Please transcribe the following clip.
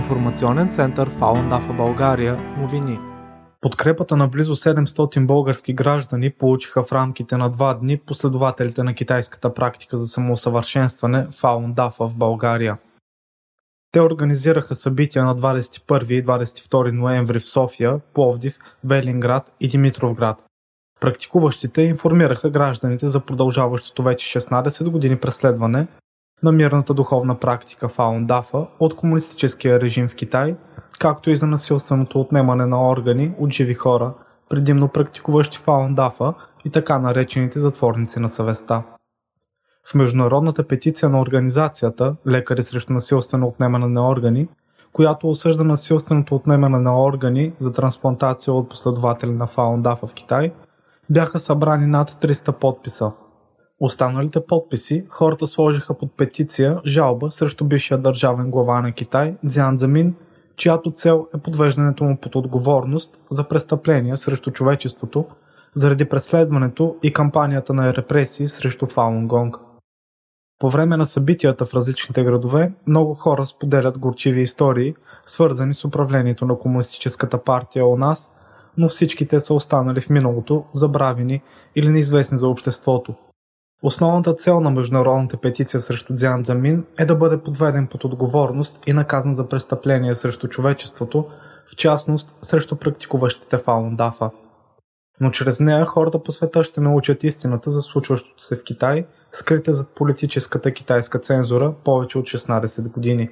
Информационен център Фаундафа България новини. Подкрепата на близо 700 български граждани получиха в рамките на два дни последователите на китайската практика за самоусъвършенстване Фаундафа в България. Те организираха събития на 21 и 22 ноември в София, Пловдив, Велинград и Димитровград. Практикуващите информираха гражданите за продължаващото вече 16 години преследване на мирната духовна практика Фаундафа от комунистическия режим в Китай, както и за насилственото отнемане на органи от живи хора, предимно практикуващи Фаундафа и така наречените затворници на съвестта. В международната петиция на организацията Лекари срещу насилствено отнемане на органи, която осъжда насилственото отнемане на органи за трансплантация от последователи на Фаундафа в Китай, бяха събрани над 300 подписа – Останалите подписи хората сложиха под петиция жалба срещу бившия държавен глава на Китай Дзян Замин, чиято цел е подвеждането му под отговорност за престъпления срещу човечеството заради преследването и кампанията на репресии срещу Фалун Гонг. По време на събитията в различните градове, много хора споделят горчиви истории, свързани с управлението на Комунистическата партия у нас, но всички те са останали в миналото, забравени или неизвестни за обществото – Основната цел на международната петиция срещу Дзян Замин е да бъде подведен под отговорност и наказан за престъпления срещу човечеството, в частност срещу практикуващите Фалундафа. Но чрез нея хората по света ще научат истината за случващото се в Китай, скрита зад политическата китайска цензура повече от 16 години.